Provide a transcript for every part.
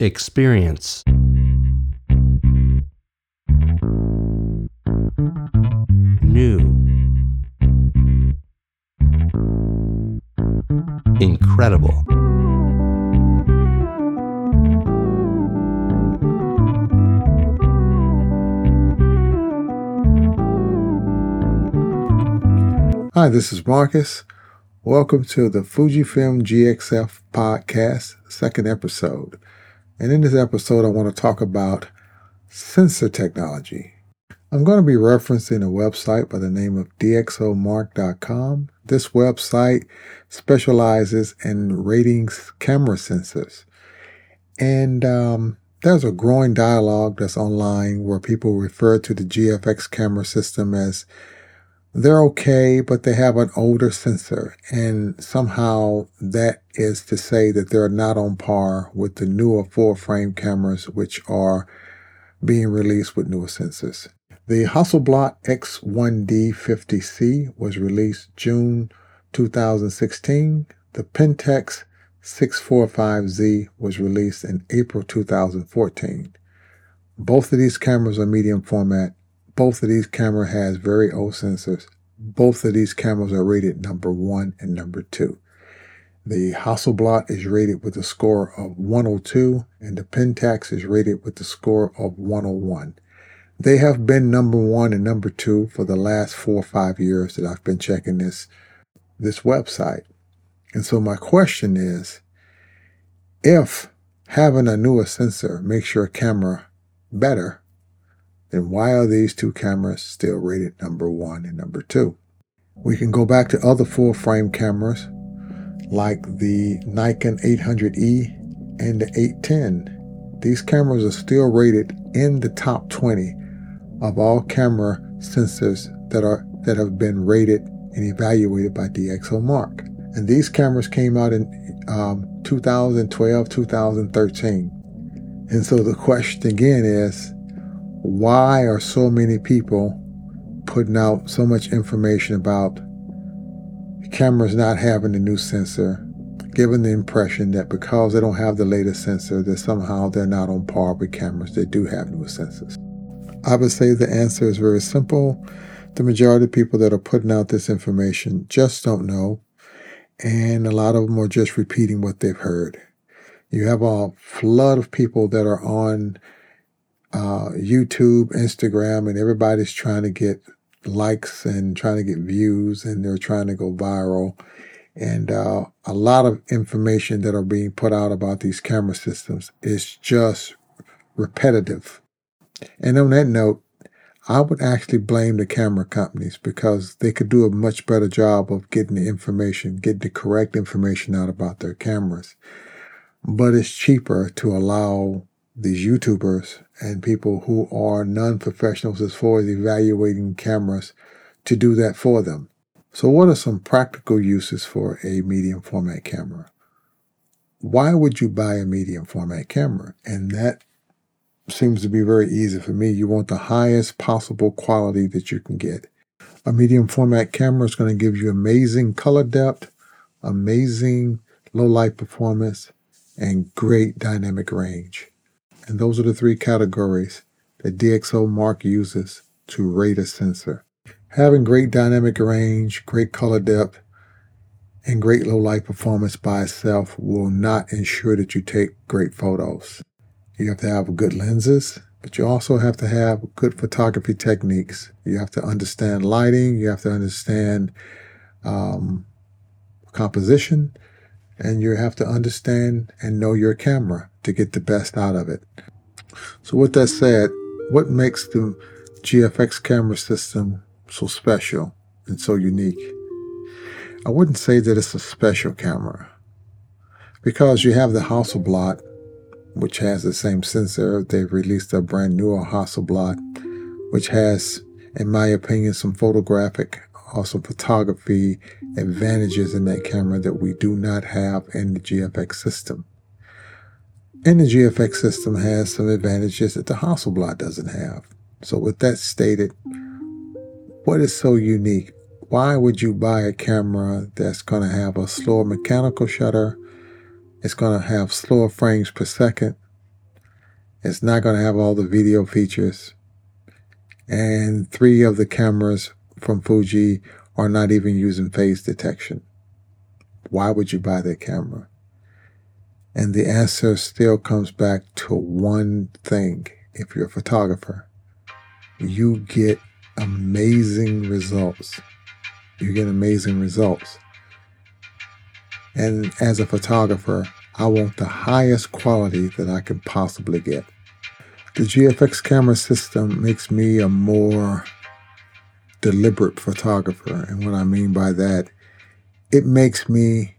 Experience. New. Incredible. Hi, this is Marcus. Welcome to the Fujifilm GFX podcast, second episode. And in this episode, I want to talk about sensor technology. I'm going to be referencing a website by the name of dxomark.com. This website specializes in ratings camera sensors. And um, there's a growing dialogue that's online where people refer to the GFX camera system as they're okay, but they have an older sensor. And somehow that is to say that they're not on par with the newer full frame cameras, which are being released with newer sensors. The Hasselblad X1D50C was released June 2016. The Pentax 645Z was released in April 2014. Both of these cameras are medium format both of these cameras has very old sensors. Both of these cameras are rated number one and number two. The Hasselblad is rated with a score of 102 and the Pentax is rated with a score of 101. They have been number one and number two for the last four or five years that I've been checking this, this website. And so my question is, if having a newer sensor makes your camera better, then why are these two cameras still rated number one and number two? We can go back to other full frame cameras like the Nikon 800E and the 810. These cameras are still rated in the top 20 of all camera sensors that are that have been rated and evaluated by DxOMark. And these cameras came out in um, 2012, 2013. And so the question again is, why are so many people putting out so much information about cameras not having the new sensor, giving the impression that because they don't have the latest sensor, that somehow they're not on par with cameras that do have new sensors? I would say the answer is very simple. The majority of people that are putting out this information just don't know, and a lot of them are just repeating what they've heard. You have a flood of people that are on uh, YouTube, Instagram, and everybody's trying to get likes and trying to get views and they're trying to go viral. And uh, a lot of information that are being put out about these camera systems is just repetitive. And on that note, I would actually blame the camera companies because they could do a much better job of getting the information, getting the correct information out about their cameras. But it's cheaper to allow these YouTubers and people who are non professionals as far as evaluating cameras to do that for them. So, what are some practical uses for a medium format camera? Why would you buy a medium format camera? And that seems to be very easy for me. You want the highest possible quality that you can get. A medium format camera is going to give you amazing color depth, amazing low light performance, and great dynamic range. And those are the three categories that DxO Mark uses to rate a sensor. Having great dynamic range, great color depth, and great low light performance by itself will not ensure that you take great photos. You have to have good lenses, but you also have to have good photography techniques. You have to understand lighting, you have to understand um, composition, and you have to understand and know your camera to get the best out of it. So, with that said, what makes the GFX camera system so special and so unique? I wouldn't say that it's a special camera because you have the Hasselblad, which has the same sensor. They've released a brand new Hasselblad, which has, in my opinion, some photographic, also photography advantages in that camera that we do not have in the GFX system. And the GFX system has some advantages that the Hasselblad doesn't have. So, with that stated, what is so unique? Why would you buy a camera that's going to have a slower mechanical shutter? It's going to have slower frames per second, It's not going to have all the video features. And three of the cameras from Fuji are not even using phase detection. Why would you buy that camera? And the answer still comes back to one thing if you're a photographer. You get amazing results. You get amazing results. And as a photographer, I want the highest quality that I can possibly get. The GFX camera system makes me a more deliberate photographer. And what I mean by that, it makes me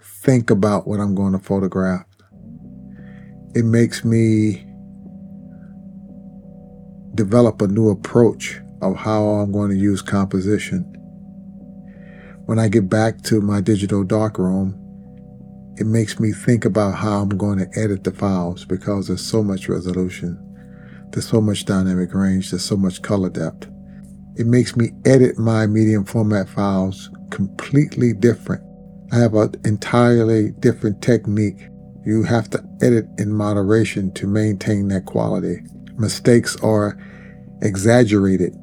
think about what I'm going to photograph. It makes me develop a new approach of how I'm going to use composition. When I get back to my digital darkroom, it makes me think about how I'm going to edit the files because there's so much resolution, there's so much dynamic range, there's so much color depth. It makes me edit my medium format files completely different. I have an entirely different technique. You have to edit in moderation to maintain that quality. Mistakes are exaggerated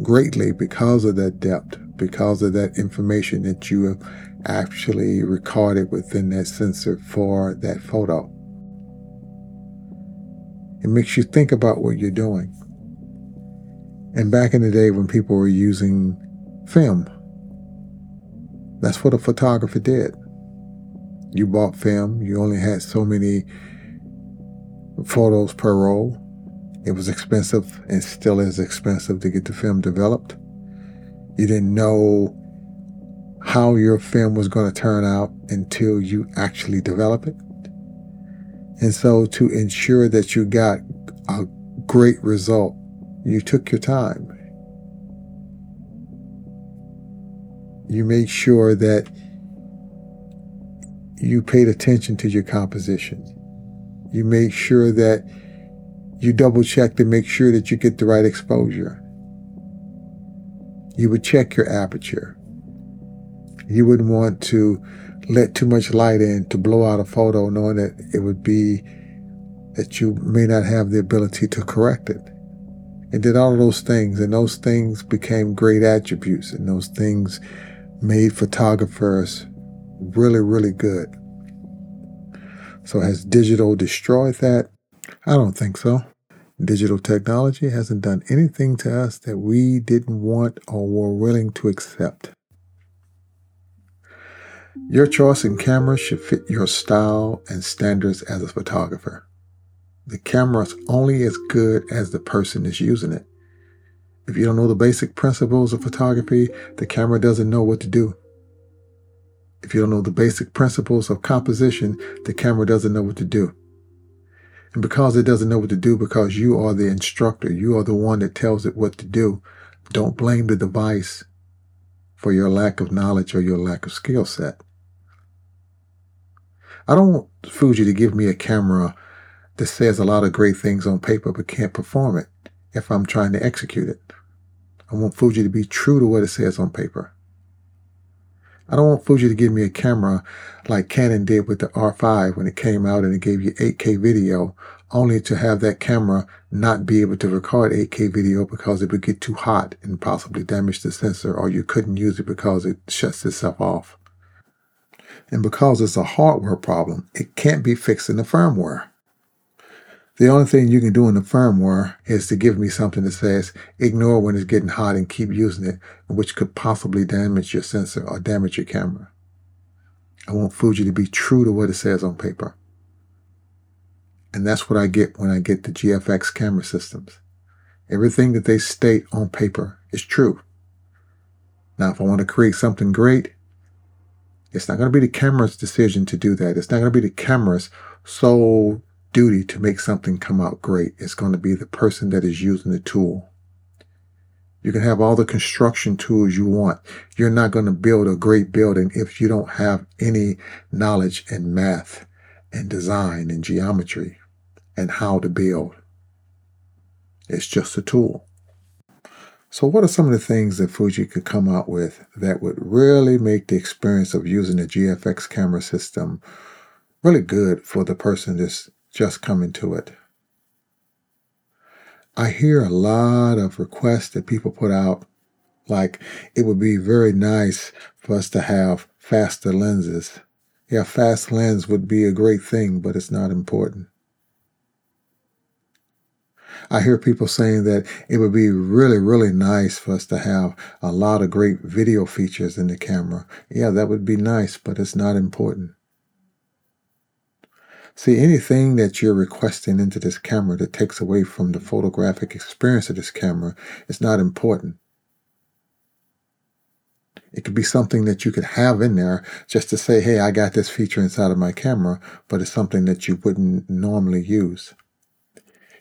greatly because of that depth, because of that information that you have actually recorded within that sensor for that photo. It makes you think about what you're doing. And back in the day when people were using film, that's what a photographer did. You bought film, you only had so many photos per roll. It was expensive and still is expensive to get the film developed. You didn't know how your film was going to turn out until you actually develop it. And so to ensure that you got a great result, you took your time. You made sure that you paid attention to your composition. You made sure that you double check to make sure that you get the right exposure. You would check your aperture. You wouldn't want to let too much light in to blow out a photo knowing that it would be that you may not have the ability to correct it. And did all those things, and those things became great attributes, and those things made photographers really, really good. So has digital destroyed that? I don't think so. Digital technology hasn't done anything to us that we didn't want or were willing to accept. Your choice in camera should fit your style and standards as a photographer. The camera is only as good as the person is using it. If you don't know the basic principles of photography, the camera doesn't know what to do. If you don't know the basic principles of composition, the camera doesn't know what to do. And because it doesn't know what to do, because you are the instructor, you are the one that tells it what to do, don't blame the device for your lack of knowledge or your lack of skill set. I don't want Fuji to give me a camera that says a lot of great things on paper but can't perform it if I'm trying to execute it. I want Fuji to be true to what it says on paper. I don't want Fuji to give me a camera like Canon did with the R5 when it came out and it gave you 8K video, only to have that camera not be able to record 8K video because it would get too hot and possibly damage the sensor, or you couldn't use it because it shuts itself off. And because it's a hardware problem, it can't be fixed in the firmware. The only thing you can do in the firmware is to give me something that says ignore when it's getting hot and keep using it, which could possibly damage your sensor or damage your camera. I want Fuji to be true to what it says on paper. And that's what I get when I get the GFX camera systems. Everything that they state on paper is true. Now, if I want to create something great, it's not going to be the camera's decision to do that. It's not going to be the camera's sole duty to make something come out great. It's going to be the person that is using the tool. You can have all the construction tools you want. You're not going to build a great building if you don't have any knowledge in math and design and geometry and how to build. It's just a tool. So, what are some of the things that Fuji could come out with that would really make the experience of using the GFX camera system really good for the person that's just coming to it? I hear a lot of requests that people put out, like it would be very nice for us to have faster lenses. Yeah, fast lens would be a great thing, but it's not important. I hear people saying that it would be really, really nice for us to have a lot of great video features in the camera. Yeah, that would be nice, but it's not important. See, anything that you're requesting into this camera that takes away from the photographic experience of this camera is not important. It could be something that you could have in there just to say, hey, I got this feature inside of my camera, but it's something that you wouldn't normally use.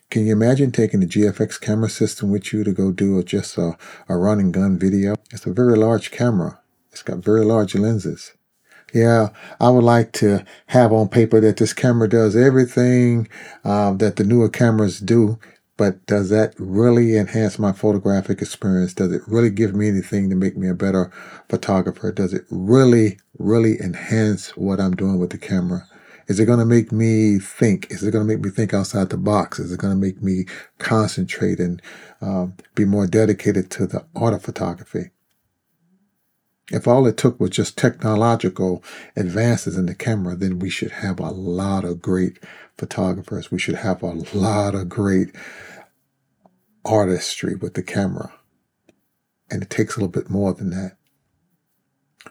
Can you imagine taking the GFX camera system with you to go do a, just a, a run and gun video? It's a very large camera. It's got very large lenses. Yeah, I would like to have on paper that this camera does everything um, that the newer cameras do, but does that really enhance my photographic experience? Does it really give me anything to make me a better photographer? Does it really, really enhance what I'm doing with the camera? Is it going to make me think? Is it going to make me think outside the box? Is it going to make me concentrate and um, be more dedicated to the art of photography? If all it took was just technological advances in the camera, then we should have a lot of great photographers. We should have a lot of great artistry with the camera. And it takes a little bit more than that.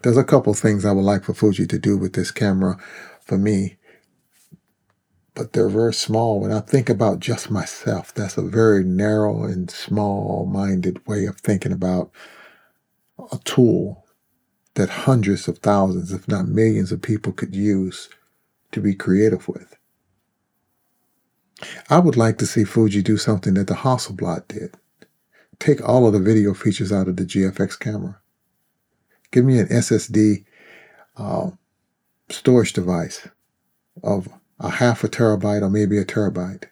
There's a couple things I would like for Fuji to do with this camera for me, but they're very small. When I think about just myself, that's a very narrow and small minded way of thinking about a tool that hundreds of thousands, if not millions, of people could use to be creative with. I would like to see Fuji do something that the Hasselblad did. Take all of the video features out of the GFX camera. Give me an SSD uh, storage device of a half a terabyte or maybe a terabyte.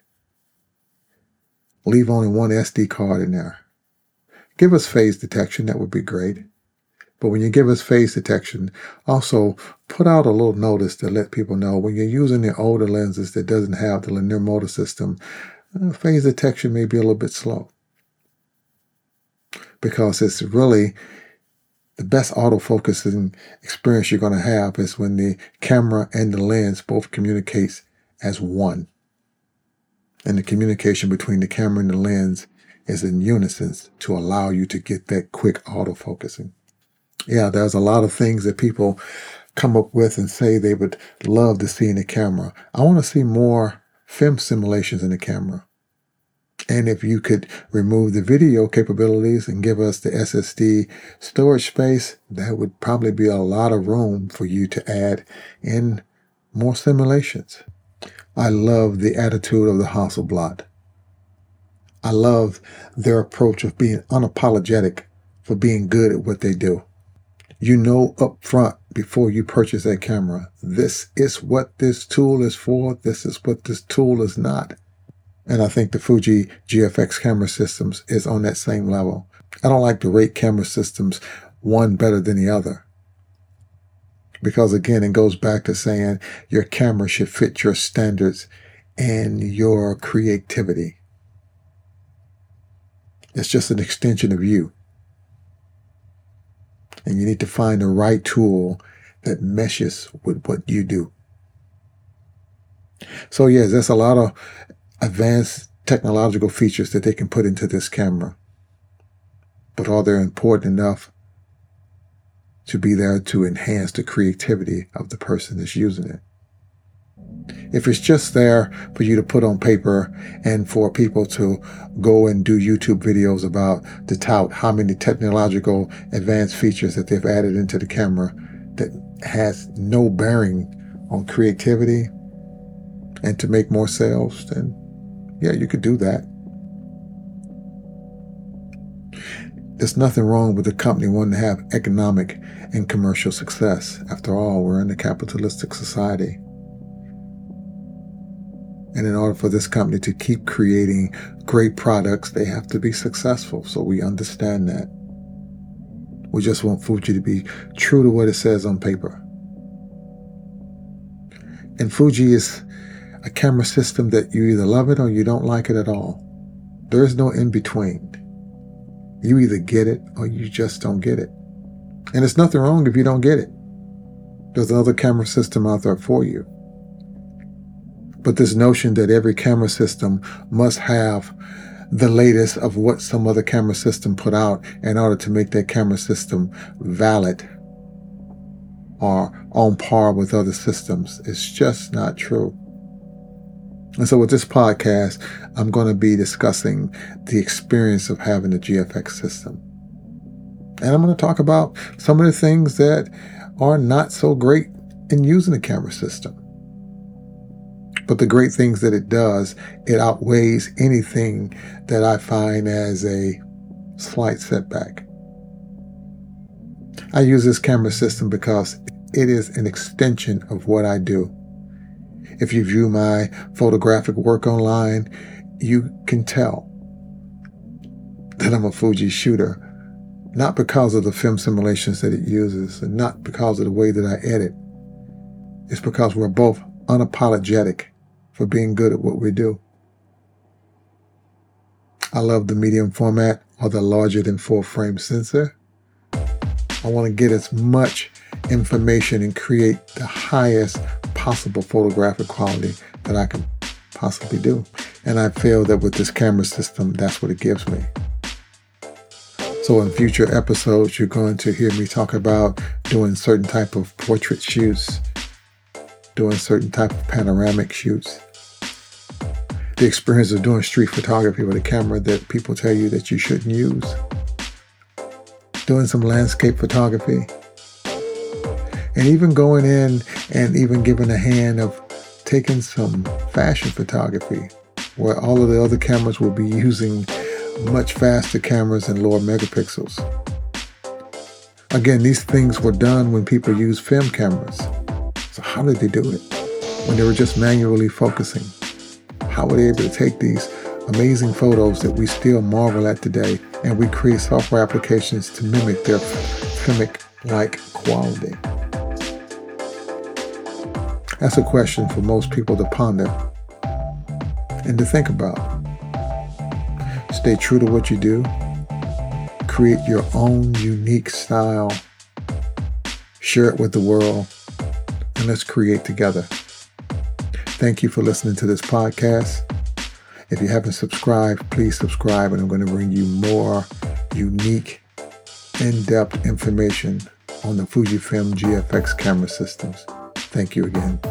Leave only one SD card in there. Give us phase detection, that would be great. But when you give us phase detection, also put out a little notice to let people know when you're using the older lenses that doesn't have the linear motor system, uh, phase detection may be a little bit slow. Because it's really the best autofocusing experience you're going to have is when the camera and the lens both communicates as one. And the communication between the camera and the lens is in unison to allow you to get that quick autofocusing yeah, there's a lot of things that people come up with and say they would love to see in the camera. I want to see more film simulations in the camera. And if you could remove the video capabilities and give us the SSD storage space, that would probably be a lot of room for you to add in more simulations. I love the attitude of the Hasselblad. I love their approach of being unapologetic for being good at what they do you know up front before you purchase that camera, this is what this tool is for. This is what this tool is not. And I think the Fuji GFX camera systems is on that same level. I don't like to rate camera systems one better than the other. Because again, it goes back to saying your camera should fit your standards and your creativity. It's just an extension of you. And you need to find the right tool that meshes with what you do. So, yes, there's a lot of advanced technological features that they can put into this camera. But are they important enough to be there to enhance the creativity of the person that's using it? If it's just there for you to put on paper and for people to go and do YouTube videos about to tout how many technological advanced features that they've added into the camera that has no bearing on creativity and to make more sales, then yeah, you could do that. There's nothing wrong with a company wanting to have economic and commercial success. After all, we're in a capitalistic society. And in order for this company to keep creating great products, they have to be successful. So we understand that. We just want Fuji to be true to what it says on paper. And Fuji is a camera system that you either love it or you don't like it at all. There is no in between. You either get it or you just don't get it. And it's nothing wrong if you don't get it. There's another camera system out there for you. But this notion that every camera system must have the latest of what some other camera system put out in order to make that camera system valid or on par with other systems is just not true. And so with this podcast, I'm going to be discussing the experience of having the GFX system. And I'm going to talk about some of the things that are not so great in using the camera system. But the great things that it does, it outweighs anything that I find as a slight setback. I use this camera system because it is an extension of what I do. If you view my photographic work online, you can tell that I'm a Fuji shooter not because of the film simulations that it uses and not because of the way that I edit. It's because we're both unapologetic for being good at what we do. I love the medium format or the larger than full frame sensor. I want to get as much information and create the highest possible photographic quality that I can possibly do. And I feel that with this camera system, that's what it gives me. So in future episodes, you're going to hear me talk about doing certain type of portrait shoots, doing certain type of panoramic shoots. The experience of doing street photography with a camera that people tell you that you shouldn't use. Doing some landscape photography. And even going in and even giving a hand of taking some fashion photography where all of the other cameras will be using much faster cameras and lower megapixels. Again, these things were done when people used film cameras. So how did they do it? When they were just manually focusing. How were they able to take these amazing photos that we still marvel at today and we create software applications to mimic their filmic-like quality? That's a question for most people to ponder and to think about. Stay true to what you do. Create your own unique style. Share it with the world. And let's create together. Thank you for listening to this podcast. If you haven't subscribed, please subscribe, and I'm going to bring you more unique, in depth information on the Fujifilm GFX camera systems. Thank you again.